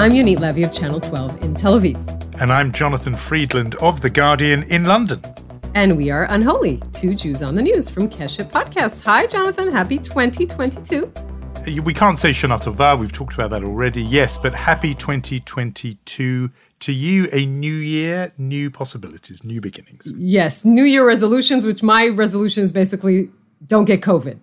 I'm Yonit Levy of Channel 12 in Tel Aviv. And I'm Jonathan Freedland of The Guardian in London. And we are Unholy, two Jews on the news from Keshet Podcast. Hi, Jonathan. Happy 2022. Uh, we can't say Shana Tova. We've talked about that already. Yes, but happy 2022 to you. A new year, new possibilities, new beginnings. Yes, New Year resolutions, which my resolution is basically don't get COVID.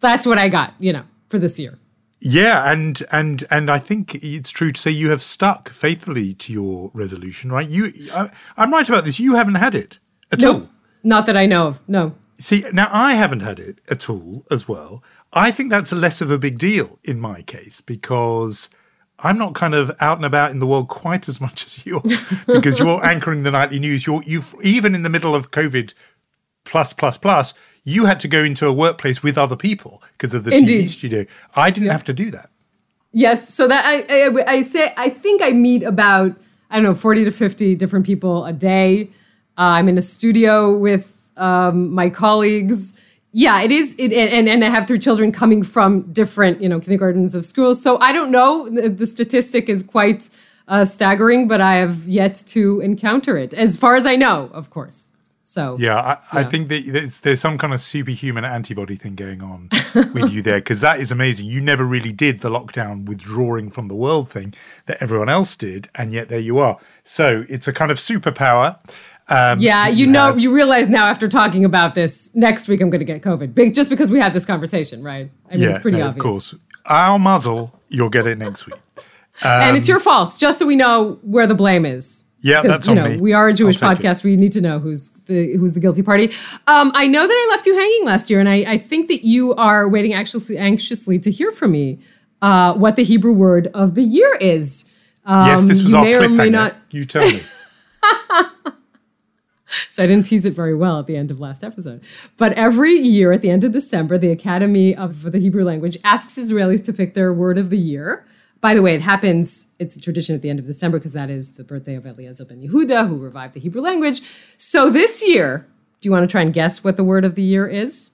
That's what I got, you know, for this year. Yeah, and and and I think it's true to say you have stuck faithfully to your resolution, right? You, I, am right about this. You haven't had it at nope, all. Not that I know of. No. See, now I haven't had it at all as well. I think that's less of a big deal in my case because I'm not kind of out and about in the world quite as much as you are because you're anchoring the nightly news. You're you even in the middle of COVID plus plus plus you had to go into a workplace with other people because of the Indeed. TV studio. I didn't yeah. have to do that. Yes, so that I, I, I say I think I meet about I don't know forty to fifty different people a day. Uh, I'm in a studio with um, my colleagues. Yeah, it is, it, and and I have three children coming from different you know kindergartens of schools. So I don't know. The, the statistic is quite uh, staggering, but I have yet to encounter it, as far as I know, of course. So yeah, I, yeah. I think that there's, there's some kind of superhuman antibody thing going on with you there because that is amazing. You never really did the lockdown withdrawing from the world thing that everyone else did, and yet there you are. So it's a kind of superpower. Um, yeah, you, know, you realize now after talking about this, next week I'm going to get COVID, just because we had this conversation, right? I mean, yeah, it's pretty no, obvious. Of course, our mazal, you'll get it next week, um, and it's your fault. Just so we know where the blame is. Yeah, that's you know, me. We are a Jewish podcast. It. We need to know who's the who's the guilty party. Um, I know that I left you hanging last year, and I, I think that you are waiting anxiously, anxiously to hear from me uh, what the Hebrew word of the year is. Um, yes, this was our cliffhanger. Not... You tell me. so I didn't tease it very well at the end of last episode. But every year at the end of December, the Academy of the Hebrew Language asks Israelis to pick their word of the year. By the way, it happens, it's a tradition at the end of December because that is the birthday of Eliezer ben Yehuda, who revived the Hebrew language. So this year, do you want to try and guess what the word of the year is?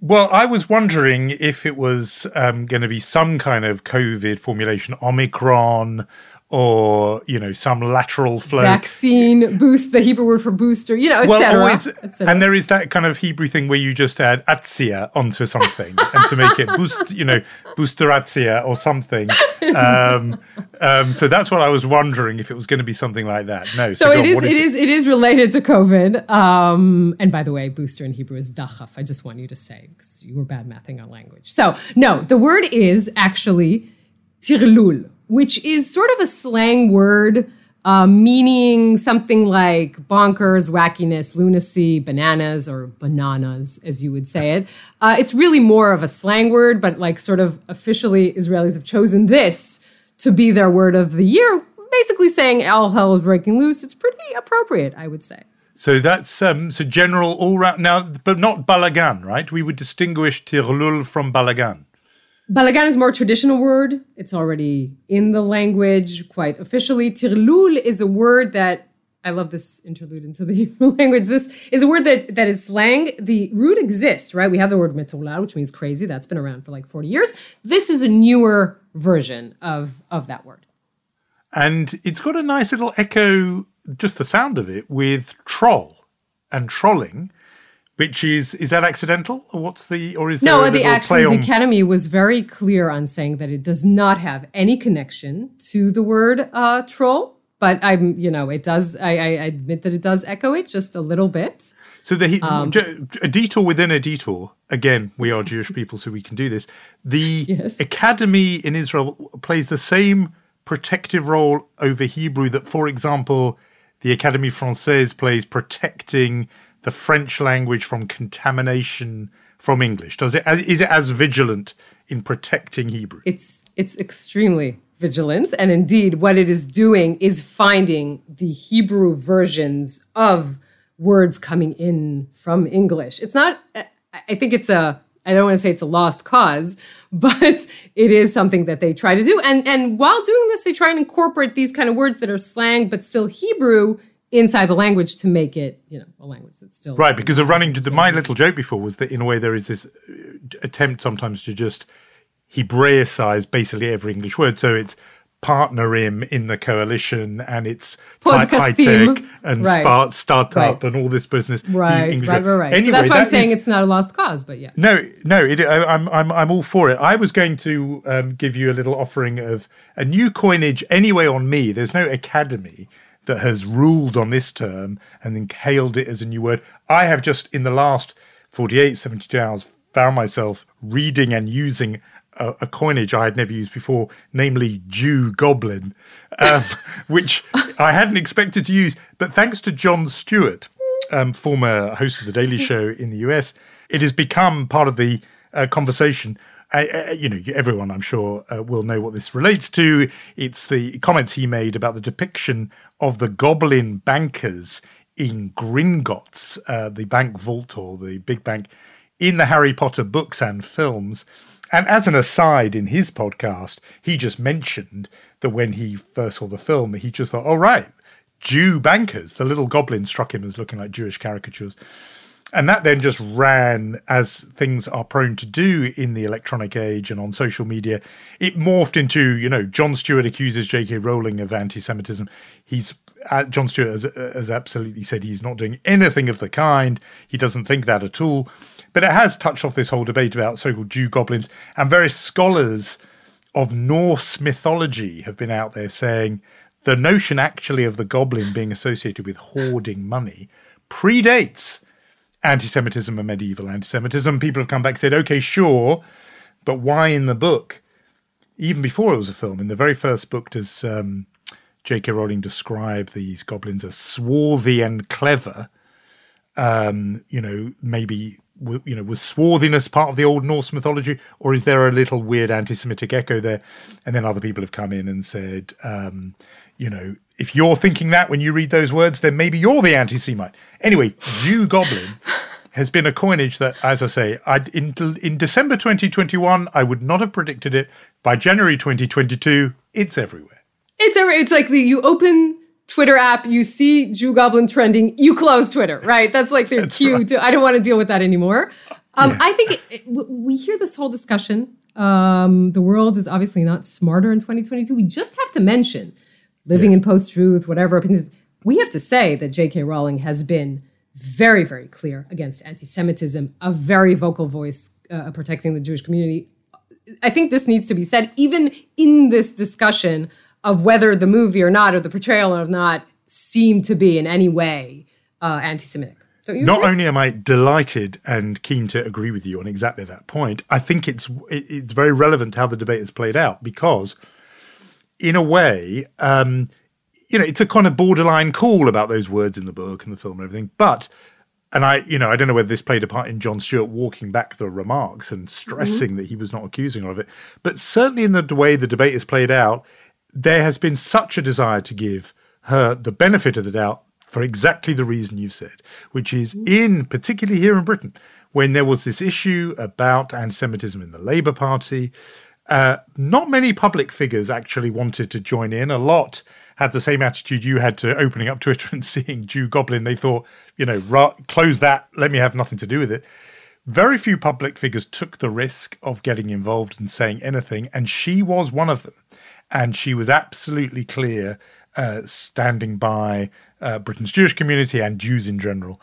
Well, I was wondering if it was um, going to be some kind of COVID formulation, Omicron or you know some lateral flow vaccine boost the hebrew word for booster you know well, etc always, and there is that kind of hebrew thing where you just add atzia onto something and to make it boost you know boosteratzia or something. Um, um, so that's what i was wondering if it was going to be something like that. No so, so it on, is, is, it is it? is related to covid um, and by the way booster in hebrew is dachaf. I just want you to say because you were bad mathing on language. So no the word is actually tirlul which is sort of a slang word uh, meaning something like bonkers, wackiness, lunacy, bananas, or bananas, as you would say it. Uh, it's really more of a slang word, but like sort of officially, Israelis have chosen this to be their word of the year, basically saying all hell is breaking loose. It's pretty appropriate, I would say. So that's um, so general all round now, but not balagan, right? We would distinguish tirlul from balagan. Balagan is more traditional word. It's already in the language quite officially. Tirlul is a word that I love this interlude into the language. This is a word that that is slang. The root exists, right? We have the word metolal, which means crazy. That's been around for like 40 years. This is a newer version of of that word. And it's got a nice little echo, just the sound of it, with troll and trolling which is is that accidental? Or what's the or is no the actually the academy was very clear on saying that it does not have any connection to the word uh, troll but i'm you know it does I, I, admit that it does echo it just a little bit. So the um, a detour within a detour. Again we are jewish people so we can do this. The yes. academy in israel plays the same protective role over hebrew that for example the académie française plays protecting the French language from contamination from English? Does it is it as vigilant in protecting Hebrew? It's it's extremely vigilant, and indeed, what it is doing is finding the Hebrew versions of words coming in from English. It's not. I think it's a. I don't want to say it's a lost cause, but it is something that they try to do. And and while doing this, they try and incorporate these kind of words that are slang but still Hebrew inside the language to make it, you know, a language that's still right. Because the running, the, my little joke before was that in a way there is this uh, attempt sometimes to just Hebraicize basically every English word. So it's partnerim in the coalition and it's high tech and right. startup right. and all this business. Right, right, right, right. Anyway, so that's why I'm saying is, it's not a lost cause, but yeah. No, no, it, I, am I'm, I'm all for it. I was going to um, give you a little offering of a new coinage anyway on me. There's no academy that has ruled on this term and then hailed it as a new word. I have just in the last 48, 72 hours found myself reading and using a, a coinage I had never used before, namely Jew Goblin, um, which I hadn't expected to use. But thanks to Jon Stewart, um, former host of The Daily Show in the US, it has become part of the uh, conversation. You know, everyone I'm sure uh, will know what this relates to. It's the comments he made about the depiction of the goblin bankers in Gringotts, uh, the bank vault or the big bank in the Harry Potter books and films. And as an aside in his podcast, he just mentioned that when he first saw the film, he just thought, oh, right, Jew bankers. The little goblin struck him as looking like Jewish caricatures. And that then just ran as things are prone to do in the electronic age and on social media. It morphed into, you know, Jon Stewart accuses J.K. Rowling of anti Semitism. He's uh, Jon Stewart has, has absolutely said he's not doing anything of the kind. He doesn't think that at all. But it has touched off this whole debate about so called Jew goblins, and various scholars of Norse mythology have been out there saying the notion actually of the goblin being associated with hoarding money predates anti Semitism and medieval anti Semitism. People have come back and said, okay, sure, but why in the book? Even before it was a film, in the very first book, does um, J.K. Rowling describe these goblins as swarthy and clever? Um, you know, maybe you know, was swarthiness part of the old Norse mythology, or is there a little weird anti-Semitic echo there? And then other people have come in and said, um, you know, if you're thinking that when you read those words, then maybe you're the anti-Semite. Anyway, Jew Goblin has been a coinage that, as I say, in in December 2021, I would not have predicted it. By January 2022, it's everywhere. It's everywhere. It's like the, you open Twitter app, you see Jew Goblin trending, you close Twitter, right? That's like their That's cue right. to, I don't want to deal with that anymore. Um, yeah. I think it, it, we hear this whole discussion. Um, the world is obviously not smarter in 2022. We just have to mention living yes. in post truth, whatever opinions. We have to say that J.K. Rowling has been very, very clear against anti Semitism, a very vocal voice uh, protecting the Jewish community. I think this needs to be said, even in this discussion of whether the movie or not, or the portrayal or not, seem to be in any way uh, anti-Semitic. Not agree? only am I delighted and keen to agree with you on exactly that point, I think it's it's very relevant how the debate has played out because, in a way, um, you know, it's a kind of borderline call about those words in the book and the film and everything. But, and I, you know, I don't know whether this played a part in Jon Stewart walking back the remarks and stressing mm-hmm. that he was not accusing her of it, but certainly in the way the debate has played out, there has been such a desire to give her the benefit of the doubt for exactly the reason you said, which is in particularly here in Britain, when there was this issue about anti-Semitism in the Labour Party, uh, not many public figures actually wanted to join in. A lot had the same attitude you had to opening up Twitter and seeing Jew Goblin. They thought, you know, ra- close that, let me have nothing to do with it. Very few public figures took the risk of getting involved and saying anything, and she was one of them and she was absolutely clear, uh, standing by uh, Britain's Jewish community and Jews in general.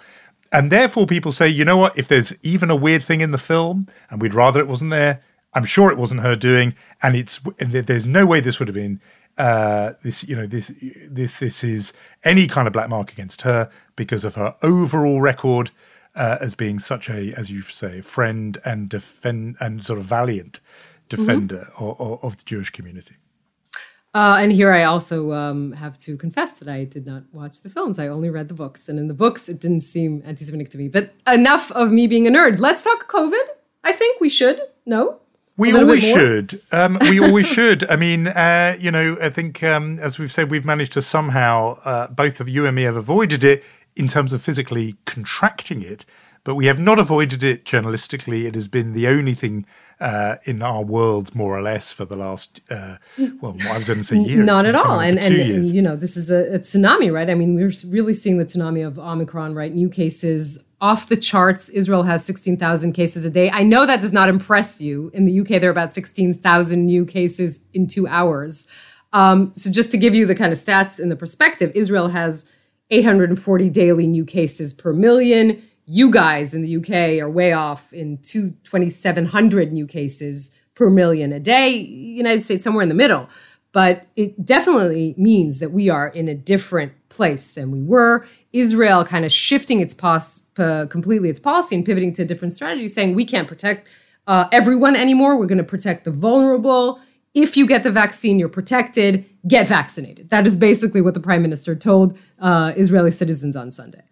And therefore, people say, you know what? If there's even a weird thing in the film, and we'd rather it wasn't there, I'm sure it wasn't her doing, and it's and there's no way this would have been uh, this. You know, this this this is any kind of black mark against her because of her overall record uh, as being such a, as you say, friend and defend and sort of valiant defender mm-hmm. of, of, of the Jewish community. Uh, and here I also um, have to confess that I did not watch the films. I only read the books. And in the books, it didn't seem anti Semitic to me. But enough of me being a nerd. Let's talk COVID. I think we should. No? We always should. Um, we always should. I mean, uh, you know, I think, um, as we've said, we've managed to somehow, uh, both of you and me have avoided it in terms of physically contracting it, but we have not avoided it journalistically. It has been the only thing uh, in our world, more or less, for the last, uh, well, I was going to say years. Not at all. And, and, and, you know, this is a, a, tsunami, right? I mean, we're really seeing the tsunami of Omicron, right? New cases off the charts. Israel has 16,000 cases a day. I know that does not impress you. In the UK, there are about 16,000 new cases in two hours. Um, so just to give you the kind of stats and the perspective, Israel has 840 daily new cases per million. You guys in the UK are way off in 2,700 new cases per million a day. United States somewhere in the middle. But it definitely means that we are in a different place than we were. Israel kind of shifting its pos- uh, completely its policy and pivoting to a different strategy, saying we can't protect uh, everyone anymore. We're going to protect the vulnerable. If you get the vaccine, you're protected. Get vaccinated. That is basically what the prime minister told uh, Israeli citizens on Sunday.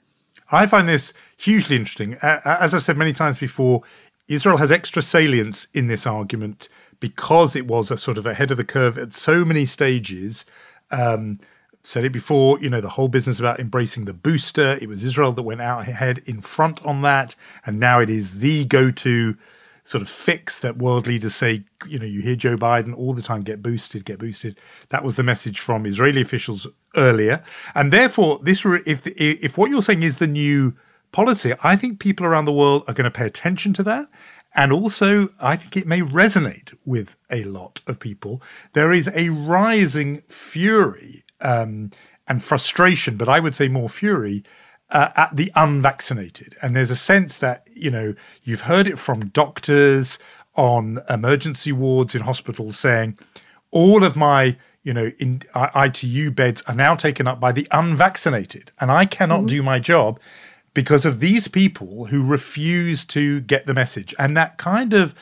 I find this hugely interesting. as I've said many times before, Israel has extra salience in this argument because it was a sort of ahead of the curve at so many stages. Um, said it before, you know, the whole business about embracing the booster. It was Israel that went out ahead in front on that. And now it is the go to sort of fix that world leaders say, you know, you hear Joe Biden all the time get boosted, get boosted. That was the message from Israeli officials earlier. And therefore, this if if what you're saying is the new policy, I think people around the world are going to pay attention to that. And also, I think it may resonate with a lot of people. There is a rising fury um, and frustration, but I would say more fury uh, at the unvaccinated. And there's a sense that, you know, you've heard it from doctors on emergency wards in hospitals saying, all of my you know, in ITU beds are now taken up by the unvaccinated, and I cannot mm-hmm. do my job because of these people who refuse to get the message. And that kind of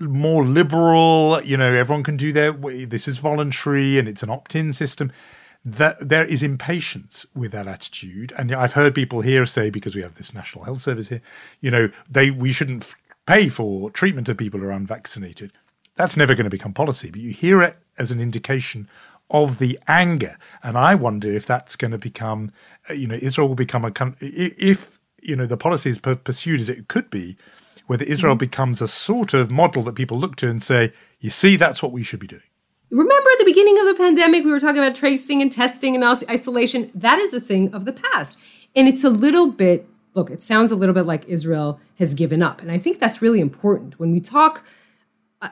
more liberal, you know, everyone can do their this is voluntary and it's an opt-in system. That there is impatience with that attitude, and I've heard people here say because we have this National Health Service here, you know, they we shouldn't pay for treatment of people who are unvaccinated. That's never going to become policy, but you hear it as an indication of the anger. And I wonder if that's going to become, uh, you know, Israel will become a country, if, you know, the policy is pursued as it could be, whether Israel mm-hmm. becomes a sort of model that people look to and say, you see, that's what we should be doing. Remember at the beginning of the pandemic, we were talking about tracing and testing and isolation. That is a thing of the past. And it's a little bit, look, it sounds a little bit like Israel has given up. And I think that's really important. When we talk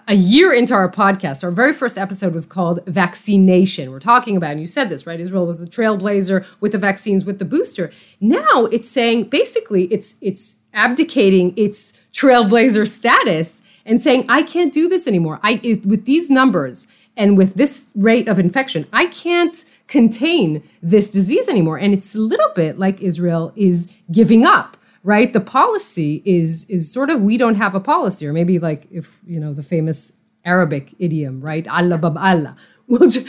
a year into our podcast, our very first episode was called Vaccination. We're talking about, and you said this, right? Israel was the trailblazer with the vaccines, with the booster. Now it's saying basically it's it's abdicating its trailblazer status and saying, I can't do this anymore. I it, with these numbers and with this rate of infection, I can't contain this disease anymore. And it's a little bit like Israel is giving up right? The policy is is sort of we don't have a policy, or maybe like if you know the famous Arabic idiom, right? Allah bab Allah. We'll just,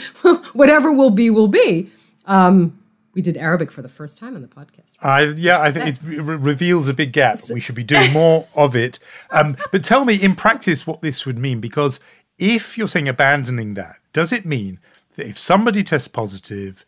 whatever will be will be. Um, we did Arabic for the first time on the podcast. Right? I, yeah, I think it re- reveals a big gap. We should be doing more of it. Um, but tell me, in practice, what this would mean, because if you're saying abandoning that, does it mean that if somebody tests positive,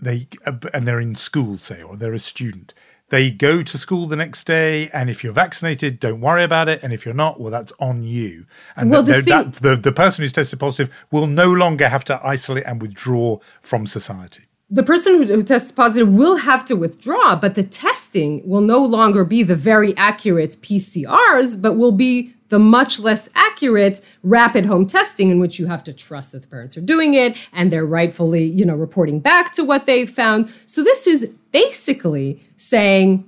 they uh, and they're in school, say, or they're a student, they go to school the next day, and if you're vaccinated, don't worry about it. And if you're not, well, that's on you. And well, the, thing- that, the, the person who's tested positive will no longer have to isolate and withdraw from society the person who, who, tests positive will have to withdraw, but the testing will no longer be the very accurate PCRs, but will be the much less accurate rapid home testing in which you have to trust that the parents are doing it and they're rightfully, you know, reporting back to what they found. So this is basically saying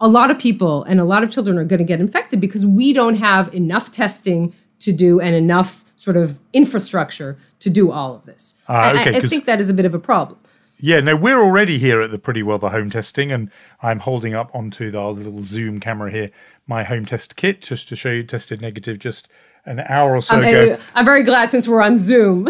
a lot of people and a lot of children are going to get infected because we don't have enough testing to do and enough sort of infrastructure to do all of this. Uh, okay, I, I think that is a bit of a problem. Yeah, no, we're already here at the Pretty Well the home testing, and I'm holding up onto the little Zoom camera here my home test kit just to show you tested negative just an hour or so I'm, ago. I'm very glad since we're on Zoom.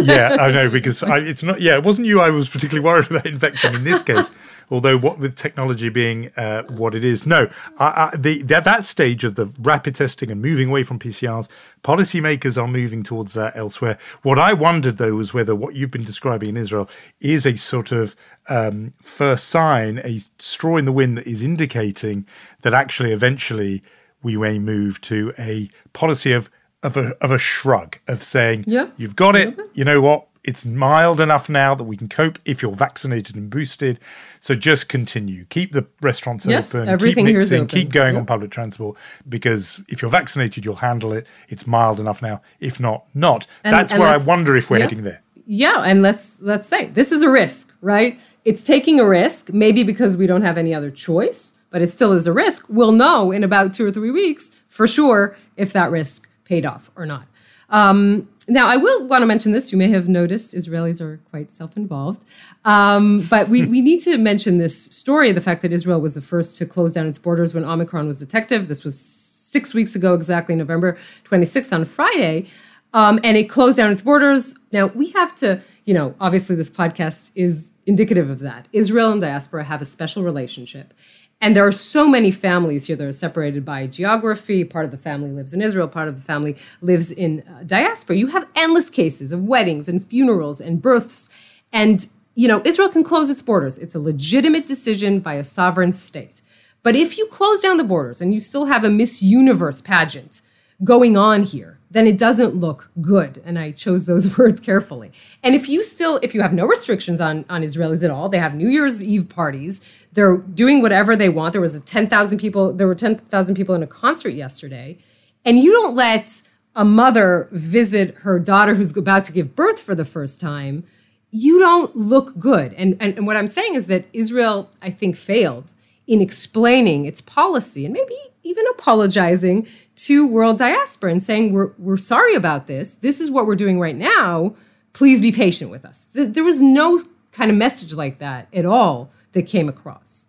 yeah, I know because I, it's not. Yeah, it wasn't you. I was particularly worried about infection in this case. Although, what with technology being uh, what it is, no. I, I, the, the, that stage of the rapid testing and moving away from PCRs, policymakers are moving towards that elsewhere. What I wondered though was whether what you've been describing in Israel is a sort of um, first sign, a straw in the wind that is indicating that actually eventually we may move to a policy of of a of a shrug of saying, yeah, you've got it. You know what? It's mild enough now that we can cope if you're vaccinated and boosted. So just continue. Keep the restaurants yes, open. Everything keep mixing. Open. Keep going yep. on public transport because if you're vaccinated, you'll handle it. It's mild enough now. If not, not. And, that's and where I wonder if we're heading there. yeah, and let's let's say this is a risk, right? It's taking a risk, maybe because we don't have any other choice, but it still is a risk. We'll know in about two or three weeks for sure if that risk paid off or not. Um, now, I will want to mention this. You may have noticed Israelis are quite self involved. Um, but we, we need to mention this story the fact that Israel was the first to close down its borders when Omicron was detected. This was six weeks ago, exactly November 26th on Friday. Um, and it closed down its borders. Now, we have to, you know, obviously this podcast is indicative of that. Israel and diaspora have a special relationship. And there are so many families here that are separated by geography. Part of the family lives in Israel, part of the family lives in uh, diaspora. You have endless cases of weddings and funerals and births. And, you know, Israel can close its borders. It's a legitimate decision by a sovereign state. But if you close down the borders and you still have a Miss Universe pageant going on here, then it doesn't look good. And I chose those words carefully. And if you still, if you have no restrictions on, on Israelis at all, they have New Year's Eve parties, they're doing whatever they want. There was a 10,000 people, there were 10,000 people in a concert yesterday. And you don't let a mother visit her daughter who's about to give birth for the first time. You don't look good. And, and, and what I'm saying is that Israel, I think, failed in explaining its policy and maybe even apologizing to world diaspora and saying, we're, we're sorry about this. This is what we're doing right now. Please be patient with us. There was no kind of message like that at all that came across.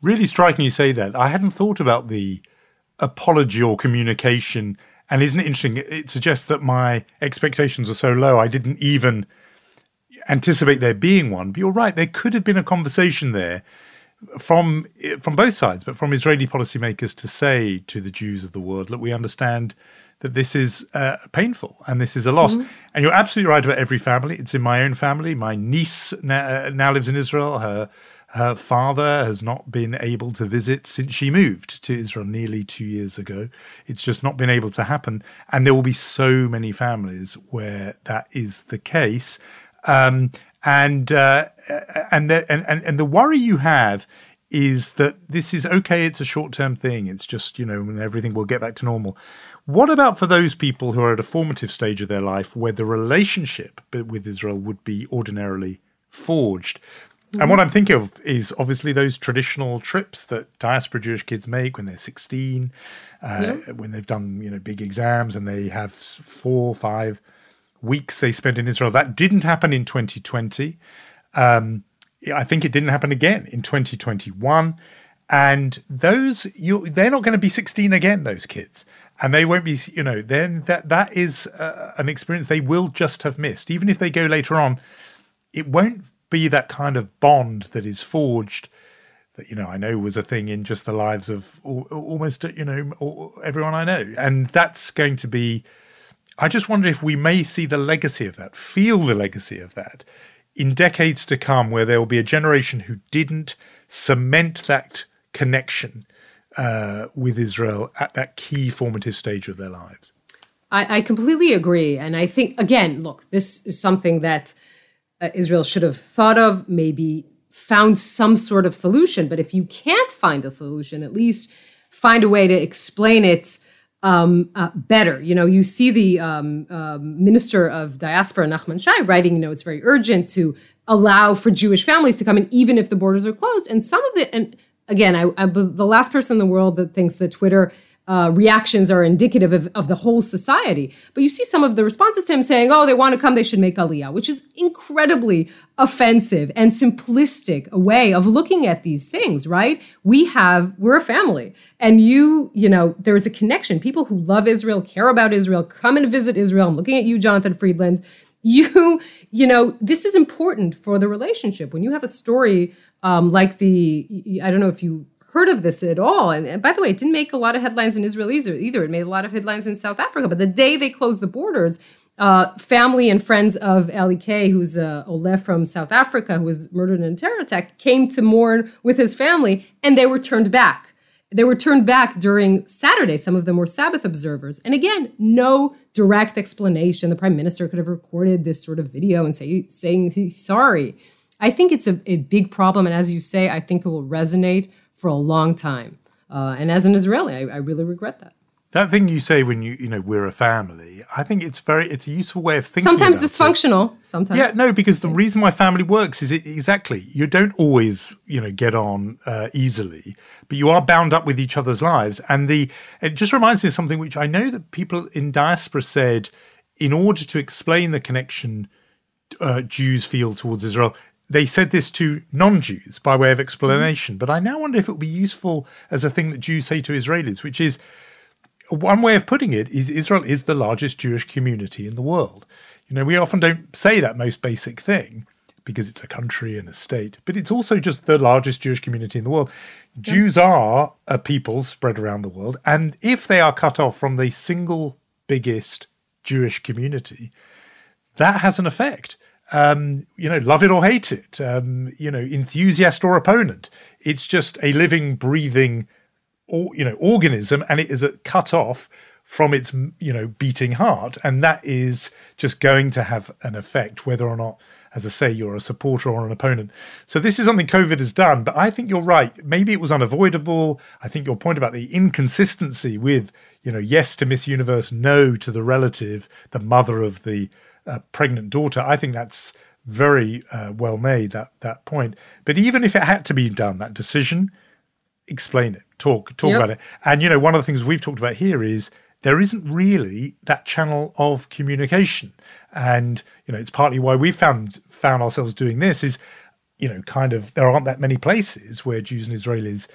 Really striking you say that. I hadn't thought about the apology or communication. And isn't it interesting? It suggests that my expectations were so low, I didn't even anticipate there being one. But you're right, there could have been a conversation there from from both sides, but from Israeli policymakers to say to the Jews of the world, look, we understand that this is uh, painful and this is a loss. Mm-hmm. And you're absolutely right about every family. It's in my own family. My niece now, uh, now lives in Israel. Her her father has not been able to visit since she moved to Israel nearly two years ago. It's just not been able to happen. And there will be so many families where that is the case. Um, and uh, and, the, and and and the worry you have is that this is okay. It's a short term thing. It's just you know when everything will get back to normal. What about for those people who are at a formative stage of their life where the relationship with Israel would be ordinarily forged? Mm-hmm. And what I'm thinking of is obviously those traditional trips that diaspora Jewish kids make when they're 16, uh, yeah. when they've done you know big exams and they have four, five weeks they spend in Israel. That didn't happen in 2020. Um, I think it didn't happen again in 2021. And those you they're not going to be 16 again. Those kids, and they won't be. You know, then that that is uh, an experience they will just have missed. Even if they go later on, it won't be that kind of bond that is forged. That you know, I know was a thing in just the lives of almost you know everyone I know, and that's going to be I just wonder if we may see the legacy of that, feel the legacy of that in decades to come, where there will be a generation who didn't cement that connection uh, with Israel at that key formative stage of their lives. I, I, completely agree. And I think, again, look, this is something that Israel should have thought of, maybe found some sort of solution. But if you can't find a solution, at least find a way to explain it um, uh, better. You know, you see the um, uh, Minister of Diaspora, Nachman Shai, writing, you know, it's very urgent to allow for Jewish families to come in, even if the borders are closed. And some of the, and again, I, I'm the last person in the world that thinks that Twitter uh, reactions are indicative of, of the whole society. But you see some of the responses to him saying, oh, they want to come, they should make aliyah, which is incredibly offensive and simplistic a way of looking at these things, right? We have, we're a family. And you, you know, there is a connection. People who love Israel, care about Israel, come and visit Israel. I'm looking at you, Jonathan Freedland You, you know, this is important for the relationship. When you have a story um, like the, I don't know if you heard of this at all. And, and, by the way, it didn't make a lot of headlines in Israel either. It made a lot of headlines in South Africa. But the day they closed the borders, uh, family and friends of Eli Kay, who's a Ole from South Africa, who was murdered in a terror attack, came to mourn with his family, and they were turned back. They were turned back during Saturday. Some of them were Sabbath observers. And again, no direct explanation. The prime minister could have recorded this sort of video and say, saying he's sorry. I think it's a, a big problem. And as you say, I think it will resonate for a long time. Uh, and as an Israeli, I, I really regret that. That thing you say when you you know we're a family, I think it's very it's a useful way of thinking. Sometimes dysfunctional. It. Sometimes. Yeah, no, because the reason why family works is it, exactly you don't always you know get on uh, easily, but you are bound up with each other's lives, and the it just reminds me of something which I know that people in diaspora said in order to explain the connection uh, Jews feel towards Israel. They said this to non Jews by way of explanation, but I now wonder if it would be useful as a thing that Jews say to Israelis, which is one way of putting it is Israel is the largest Jewish community in the world. You know, we often don't say that most basic thing because it's a country and a state, but it's also just the largest Jewish community in the world. Yeah. Jews are a people spread around the world, and if they are cut off from the single biggest Jewish community, that has an effect. Um, you know, love it or hate it, um, you know, enthusiast or opponent. It's just a living, breathing, or, you know, organism, and it is cut off from its, you know, beating heart, and that is just going to have an effect, whether or not, as I say, you're a supporter or an opponent. So this is something COVID has done, but I think you're right. Maybe it was unavoidable. I think your point about the inconsistency with, you know, yes to Miss Universe, no to the relative, the mother of the a pregnant daughter. I think that's very uh, well made that that point. But even if it had to be done, that decision, explain it, talk talk yep. about it. And you know, one of the things we've talked about here is there isn't really that channel of communication, and you know, it's partly why we found found ourselves doing this. Is you know, kind of there aren't that many places where Jews and Israelis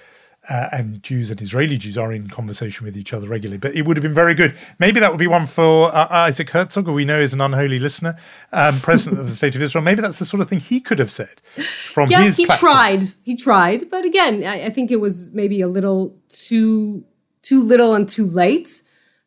uh, and Jews and Israeli Jews are in conversation with each other regularly. But it would have been very good. Maybe that would be one for uh, Isaac Herzog, who we know is an unholy listener, um, president of the State of Israel. Maybe that's the sort of thing he could have said from yeah, his. Yeah, he platform. tried. He tried, but again, I, I, think it was maybe a little too too little and too late.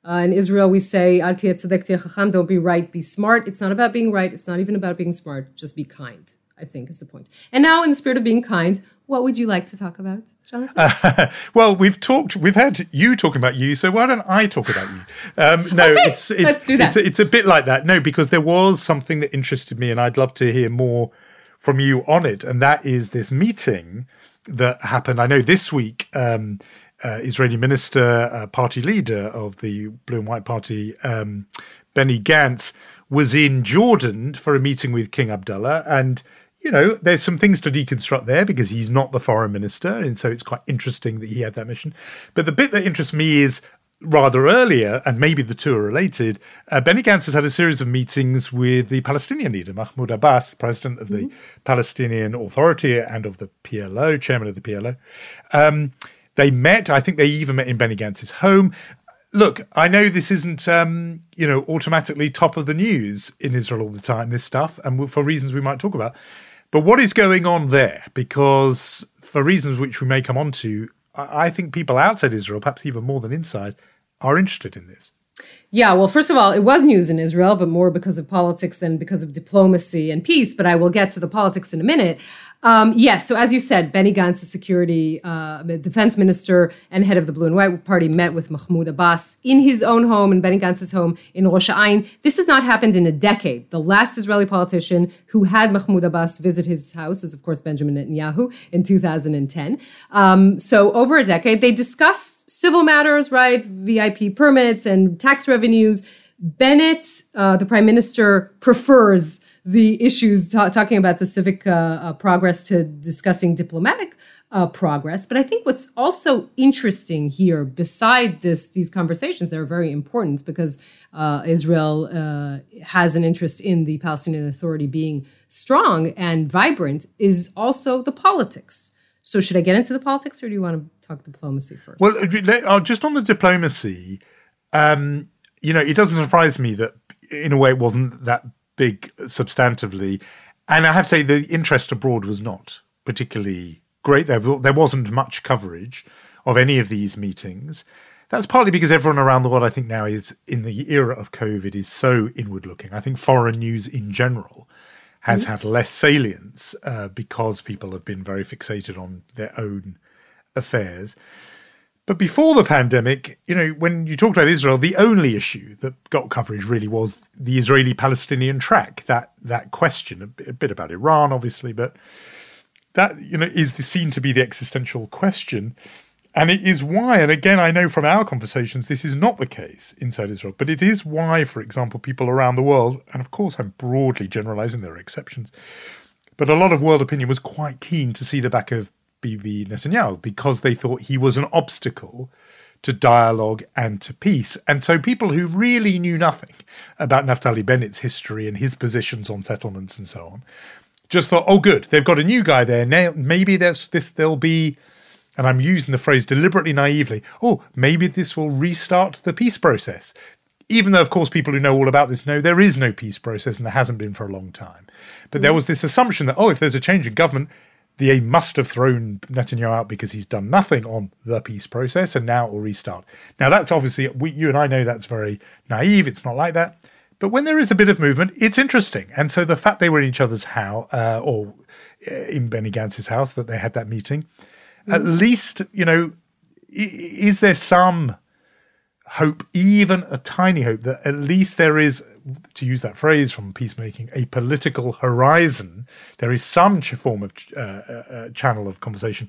Uh, in Israel, we say "Al don't be right, be smart." It's not about being right. It's not even about being smart. Just be kind. I think is the point. And now, in the spirit of being kind, what would you like to talk about? Uh, well, we've talked. We've had you talking about you, so why don't I talk about you? Um, no, okay, it's, it's let's do that. It's, it's, a bit like that. No, because there was something that interested me, and I'd love to hear more from you on it. And that is this meeting that happened. I know this week. Um, uh, Israeli minister, uh, party leader of the Blue and White Party, um, Benny Gantz, was in Jordan for a meeting with King Abdullah, and you know, there's some things to deconstruct there because he's not the foreign minister. And so it's quite interesting that he had that mission. But the bit that interests me is rather earlier, and maybe the two are related, uh, Benny Gantz has had a series of meetings with the Palestinian leader, Mahmoud Abbas, president of the mm-hmm. Palestinian Authority and of the PLO, chairman of the PLO. Um, they met, I think they even met in Benny Gantz's home. Look, I know this isn't, um, you know, automatically top of the news in Israel all the time, this stuff, and for reasons we might talk about. But what is going on there? Because for reasons which we may come on to, I think people outside Israel, perhaps even more than inside, are interested in this. Yeah, well, first of all, it was news in Israel, but more because of politics than because of diplomacy and peace. But I will get to the politics in a minute. Um, yes. So as you said, Benny Gantz, the security uh, defense minister and head of the Blue and White Party, met with Mahmoud Abbas in his own home, in Benny Gantz's home in Rosh Ain. This has not happened in a decade. The last Israeli politician who had Mahmoud Abbas visit his house is, of course, Benjamin Netanyahu in 2010. Um, so over a decade, they discussed civil matters, right? VIP permits and tax revenues. Bennett, uh, the prime minister, prefers the issues, ta- talking about the civic uh, uh, progress to discussing diplomatic uh, progress. But I think what's also interesting here, beside this, these conversations, they're very important because uh, Israel uh, has an interest in the Palestinian Authority being strong and vibrant, is also the politics. So, should I get into the politics, or do you want to talk diplomacy first? Well, uh, just on the diplomacy, um, you know, it doesn't surprise me that, in a way, it wasn't that big substantively. And I have to say, the interest abroad was not particularly great. There, there wasn't much coverage of any of these meetings. That's partly because everyone around the world, I think, now is in the era of COVID, is so inward looking. I think foreign news in general has mm-hmm. had less salience uh, because people have been very fixated on their own affairs. But before the pandemic, you know, when you talked about Israel, the only issue that got coverage really was the Israeli-Palestinian track. That that question, a bit, a bit about Iran, obviously, but that you know is seen to be the existential question. And it is why, and again, I know from our conversations, this is not the case inside Israel, but it is why, for example, people around the world, and of course, I'm broadly generalizing, there are exceptions, but a lot of world opinion was quite keen to see the back of Bibi Netanyahu because they thought he was an obstacle to dialogue and to peace. And so people who really knew nothing about Naftali Bennett's history and his positions on settlements and so on just thought, oh, good, they've got a new guy there. Now maybe there's this, there'll be and I'm using the phrase deliberately naively, oh, maybe this will restart the peace process. Even though, of course, people who know all about this know there is no peace process and there hasn't been for a long time. But mm. there was this assumption that, oh, if there's a change in government, the A must have thrown Netanyahu out because he's done nothing on the peace process and now it will restart. Now, that's obviously, we, you and I know that's very naive. It's not like that. But when there is a bit of movement, it's interesting. And so the fact they were in each other's house, uh, or uh, in Benny Gantz's house, that they had that meeting, at least, you know, is there some hope, even a tiny hope, that at least there is, to use that phrase from peacemaking, a political horizon? There is some form of uh, uh, uh, channel of conversation,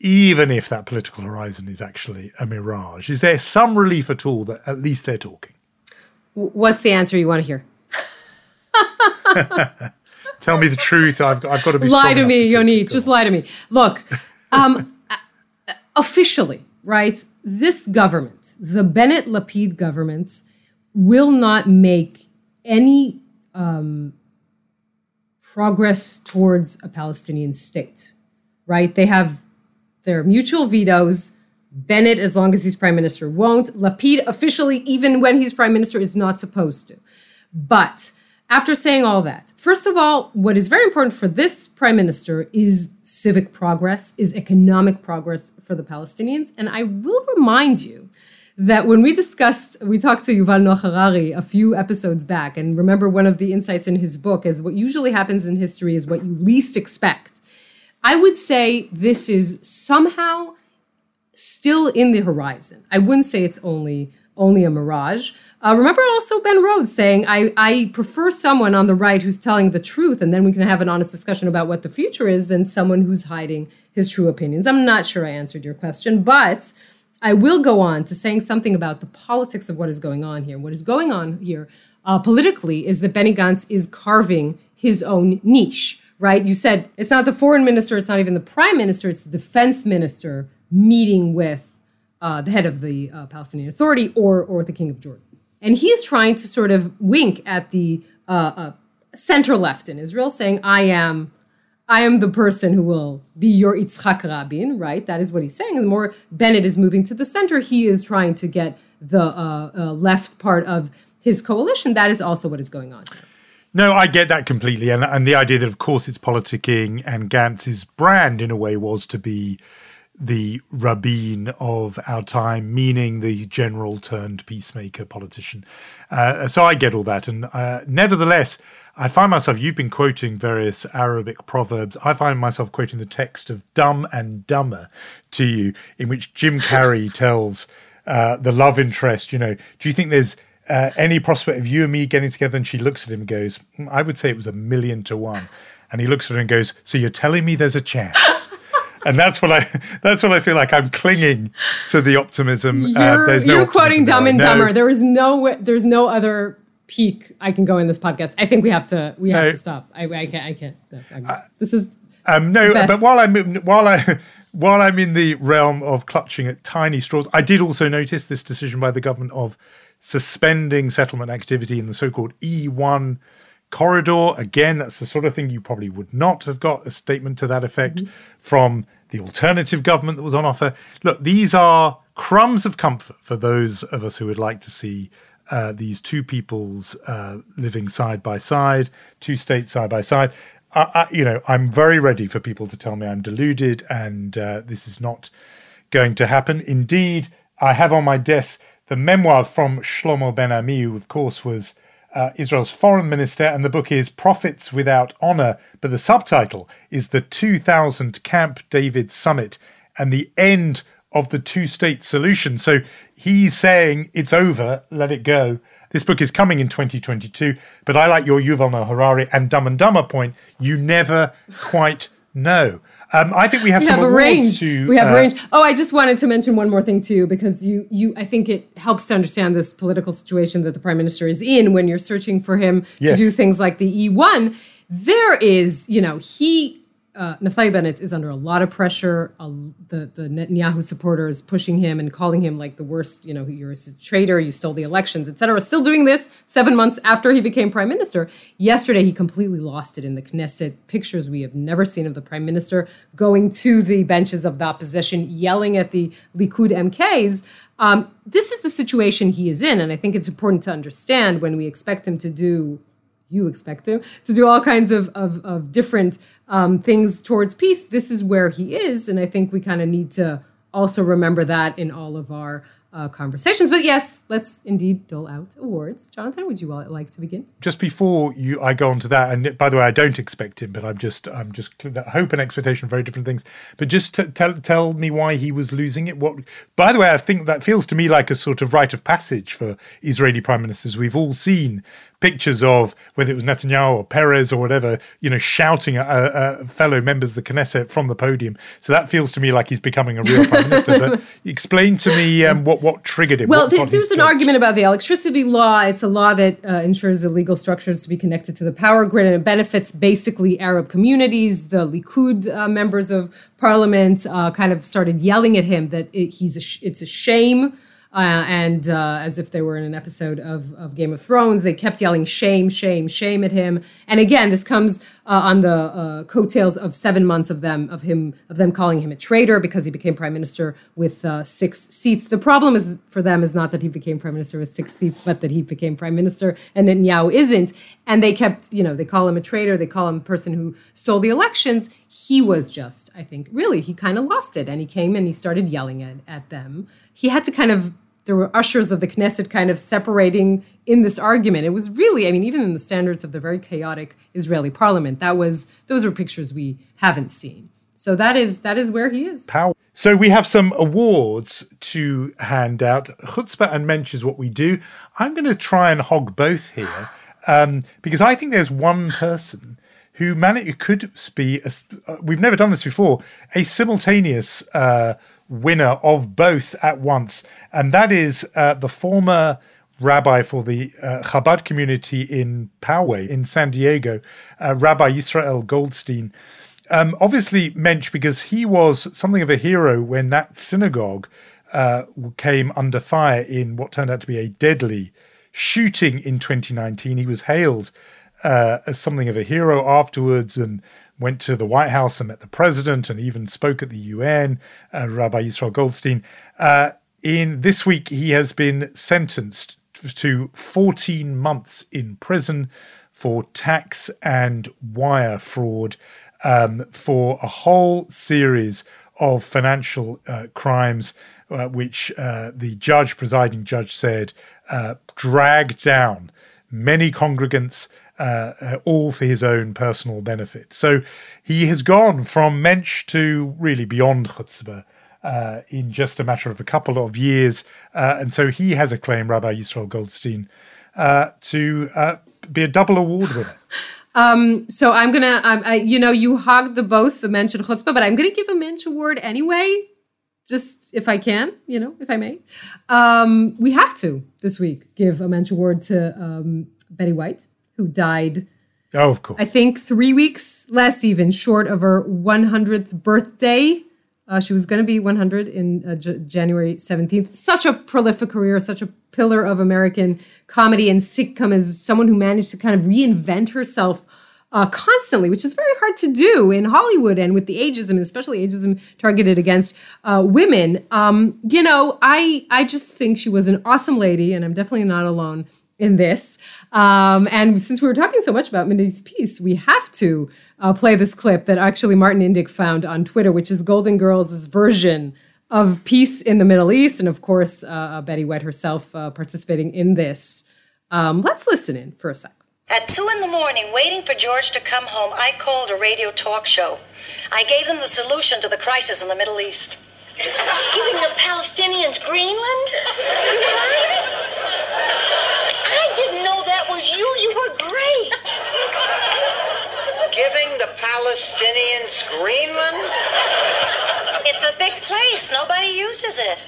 even if that political horizon is actually a mirage. Is there some relief at all that at least they're talking? What's the answer you want to hear? Tell me the truth. I've, I've got to be. Lie to me, Yoni. Just lie to me. Look, um, officially, right? This government, the Bennett Lapid government, will not make any um, progress towards a Palestinian state, right? They have their mutual vetoes. Bennett, as long as he's prime minister, won't. Lapid, officially, even when he's prime minister, is not supposed to. But after saying all that, first of all, what is very important for this prime minister is civic progress, is economic progress for the Palestinians. And I will remind you that when we discussed, we talked to Yuval Noah Harari a few episodes back, and remember one of the insights in his book is what usually happens in history is what you least expect. I would say this is somehow still in the horizon. I wouldn't say it's only only a mirage. Uh, remember also Ben Rhodes saying, I, I prefer someone on the right who's telling the truth, and then we can have an honest discussion about what the future is, than someone who's hiding his true opinions. I'm not sure I answered your question, but I will go on to saying something about the politics of what is going on here. What is going on here uh, politically is that Benny Gantz is carving his own niche, right? You said it's not the foreign minister, it's not even the prime minister, it's the defense minister meeting with uh, the head of the uh, Palestinian Authority or or the King of Jordan, and he's trying to sort of wink at the uh, uh, center left in Israel, saying, "I am." I am the person who will be your Yitzhak Rabin, right? That is what he's saying. the more Bennett is moving to the center, he is trying to get the uh, uh, left part of his coalition. That is also what is going on. No, I get that completely. And, and the idea that, of course, it's politicking and Gantz's brand, in a way, was to be the Rabin of our time, meaning the general turned peacemaker politician. Uh, so I get all that. And uh, nevertheless, I find myself, you've been quoting various Arabic proverbs. I find myself quoting the text of Dumb and Dumber to you, in which Jim Carrey tells uh, the love interest, you know, do you think there's uh, any prospect of you and me getting together? And she looks at him and goes, mm, I would say it was a million to one. And he looks at her and goes, So you're telling me there's a chance? and that's what I that's what I feel like I'm clinging to the optimism. Uh, you're, uh, there's no you're quoting Dumb and Dumber. There is no there's no other peak I can go in this podcast. I think we have to we have no. to stop. I, I can't I can't. No, uh, this is um, no. But while I'm while I while I'm in the realm of clutching at tiny straws, I did also notice this decision by the government of suspending settlement activity in the so-called E1 corridor. Again, that's the sort of thing you probably would not have got a statement to that effect mm-hmm. from the alternative government that was on offer. Look, these are crumbs of comfort for those of us who would like to see uh, these two peoples uh, living side by side, two states side by side. I, I, you know, I'm very ready for people to tell me I'm deluded and uh, this is not going to happen. Indeed, I have on my desk the memoir from Shlomo Ben Ami, who, of course, was uh, Israel's foreign minister, and the book is Prophets Without Honor. But the subtitle is The 2000 Camp David Summit and the End of the Two State Solution. So he's saying it's over, let it go. This book is coming in 2022, but I like your Yuval Noah Harari and Dumb and Dumber point. You never quite know. Um, I think we have we some have a range. To, we have uh, a range. Oh, I just wanted to mention one more thing too, because you, you, I think it helps to understand this political situation that the prime minister is in when you're searching for him yes. to do things like the E1. There is, you know, he uh, Naftali Bennett is under a lot of pressure. Uh, the the Netanyahu supporters pushing him and calling him like the worst. You know, you're a traitor. You stole the elections, etc. Still doing this seven months after he became prime minister. Yesterday, he completely lost it in the Knesset. Pictures we have never seen of the prime minister going to the benches of the opposition, yelling at the Likud MKs. Um, this is the situation he is in, and I think it's important to understand when we expect him to do you expect him to do all kinds of, of, of different um, things towards peace. This is where he is. And I think we kind of need to also remember that in all of our uh, conversations. But yes, let's indeed dole out awards. Jonathan, would you like to begin? Just before you, I go on to that. And by the way, I don't expect him, but I'm just, I'm just hope and expectation, very different things. But just t- tell tell me why he was losing it. What? By the way, I think that feels to me like a sort of rite of passage for Israeli prime ministers. We've all seen pictures of whether it was Netanyahu or Peres or whatever, you know, shouting at uh, uh, fellow members of the Knesset from the podium. So that feels to me like he's becoming a real prime minister. But explain to me um, what what triggered him. Well, there's, there's an argument about the electricity law. It's a law that uh, ensures illegal structures to be connected to the power grid, and it benefits basically Arab communities. The Likud uh, members of parliament uh, kind of started yelling at him that it, he's a sh- it's a shame uh, and uh, as if they were in an episode of, of Game of Thrones, they kept yelling shame, shame, shame at him. And again, this comes uh, on the uh, coattails of seven months of them of him of them calling him a traitor because he became prime minister with uh, six seats. The problem is for them is not that he became prime minister with six seats, but that he became prime minister and Netanyahu isn't. And they kept, you know, they call him a traitor, they call him a person who stole the elections. He was just, I think, really, he kind of lost it, and he came and he started yelling at, at them. He had to kind of there were ushers of the Knesset kind of separating in this argument. It was really, I mean, even in the standards of the very chaotic Israeli parliament, that was those were pictures we haven't seen. So that is that is where he is. Power. So we have some awards to hand out. Chutzpah and Mensch is what we do. I'm going to try and hog both here um, because I think there's one person who managed could be. A, uh, we've never done this before. A simultaneous. Uh, winner of both at once, and that is uh, the former rabbi for the uh, Chabad community in Poway in San Diego, uh, Rabbi Israel Goldstein. Um, obviously, Mensch because he was something of a hero when that synagogue uh, came under fire in what turned out to be a deadly shooting in 2019. He was hailed uh, as something of a hero afterwards and went to the White House and met the president and even spoke at the UN, uh, Rabbi Yisrael Goldstein. Uh, in this week, he has been sentenced to 14 months in prison for tax and wire fraud um, for a whole series of financial uh, crimes, uh, which uh, the judge, presiding judge, said uh, dragged down many congregants uh, uh, all for his own personal benefit. So he has gone from Mensch to really beyond chutzpah. Uh, in just a matter of a couple of years. Uh, and so he has a claim, Rabbi Yisrael Goldstein, uh, to uh, be a double award winner. Um, so I'm gonna, um, you know, you hogged the both the mensch and chutzpah, but I'm gonna give a mensch award anyway, just if I can, you know, if I may. Um, we have to this week give a mensch award to um, Betty White who died. Oh, of course. I think three weeks less, even short of her 100th birthday. Uh, she was going to be 100 in uh, J- January 17th. Such a prolific career, such a pillar of American comedy and sitcom as someone who managed to kind of reinvent herself uh, constantly, which is very hard to do in Hollywood and with the ageism, especially ageism targeted against uh, women. Um, you know, I I just think she was an awesome lady, and I'm definitely not alone in this. Um, and since we were talking so much about Mindy's piece, we have to uh, play this clip that actually Martin Indyk found on Twitter, which is Golden Girls' version of peace in the Middle East. And of course, uh, uh, Betty White herself uh, participating in this. Um, let's listen in for a sec. At 2 in the morning, waiting for George to come home, I called a radio talk show. I gave them the solution to the crisis in the Middle East. Giving the Palestinians Greenland? I didn't know that was you. You were great. giving the Palestinians Greenland? It's a big place. Nobody uses it.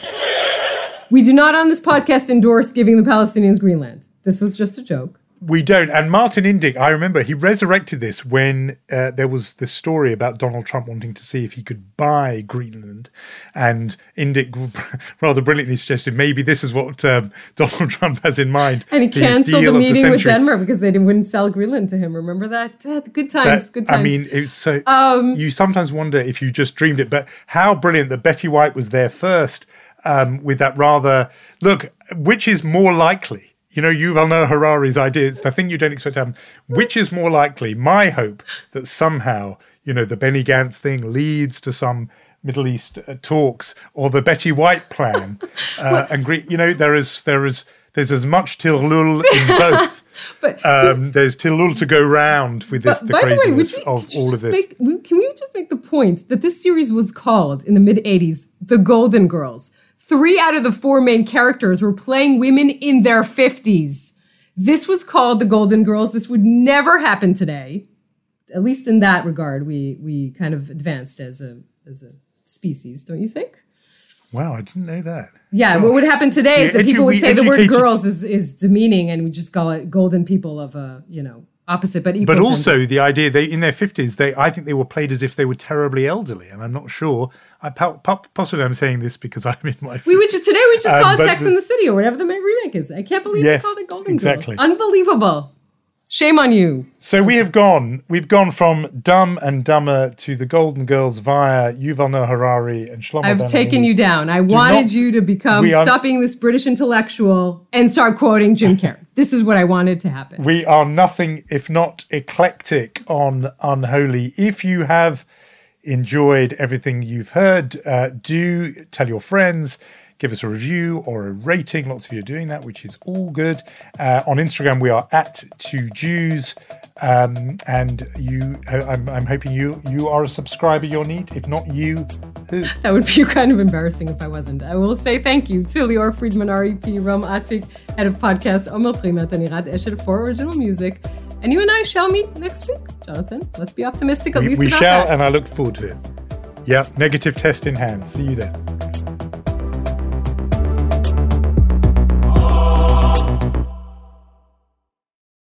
We do not on this podcast endorse giving the Palestinians Greenland. This was just a joke. We don't. And Martin Indyk, I remember he resurrected this when uh, there was the story about Donald Trump wanting to see if he could buy Greenland. And Indyk rather brilliantly suggested maybe this is what um, Donald Trump has in mind. And he canceled the meeting the with Denmark because they wouldn't sell Greenland to him. Remember that? Uh, good times, that, good times. I mean, it's so. Um, you sometimes wonder if you just dreamed it, but how brilliant that Betty White was there first um, with that rather look, which is more likely? You know, Yuval Noah Harari's idea. It's the thing you don't expect to happen. Which is more likely? My hope that somehow, you know, the Benny Gantz thing leads to some Middle East uh, talks, or the Betty White plan, uh, and you know, there is there is there's as much Tirlul in both. but um, there's Tirlul to go round with this the craziness the way, of all of this. Make, can we just make the point that this series was called in the mid '80s "The Golden Girls"? Three out of the four main characters were playing women in their 50s. This was called The Golden Girls. This would never happen today. At least in that regard, we we kind of advanced as a as a species, don't you think? Wow, I didn't know that. Yeah, what would happen today is that people would say the word girls is, is demeaning and we just call it golden people of a, you know, opposite but. But also gender. the idea they in their fifties, they I think they were played as if they were terribly elderly, and I'm not sure. I possibly I'm saying this because I'm in my. 50s. We would just today we just um, call it Sex the, in the City or whatever the remake is. I can't believe yes, they called it Golden exactly. Girls. Unbelievable. Shame on you. So we have gone. We've gone from Dumb and Dumber to the Golden Girls via Yuval Noah Harari and Shlomo. I've taken you down. I wanted not, you to become are, stop being this British intellectual and start quoting Jim Carrey. this is what I wanted to happen. We are nothing if not eclectic on Unholy. If you have enjoyed everything you've heard, uh, do tell your friends give us a review or a rating. Lots of you are doing that, which is all good. Uh, on Instagram, we are at two Jews, um, and you. I'm, I'm hoping you you are a subscriber. You'll need. If not you, who? That would be kind of embarrassing if I wasn't. I will say thank you to Lior Friedman, REP, Rom Atik, head of podcast, Omer Primat, and Irad Esher for original music. And you and I shall meet next week, Jonathan. Let's be optimistic at we, least. We shall, that. and I look forward to it. Yeah, negative test in hand. See you then.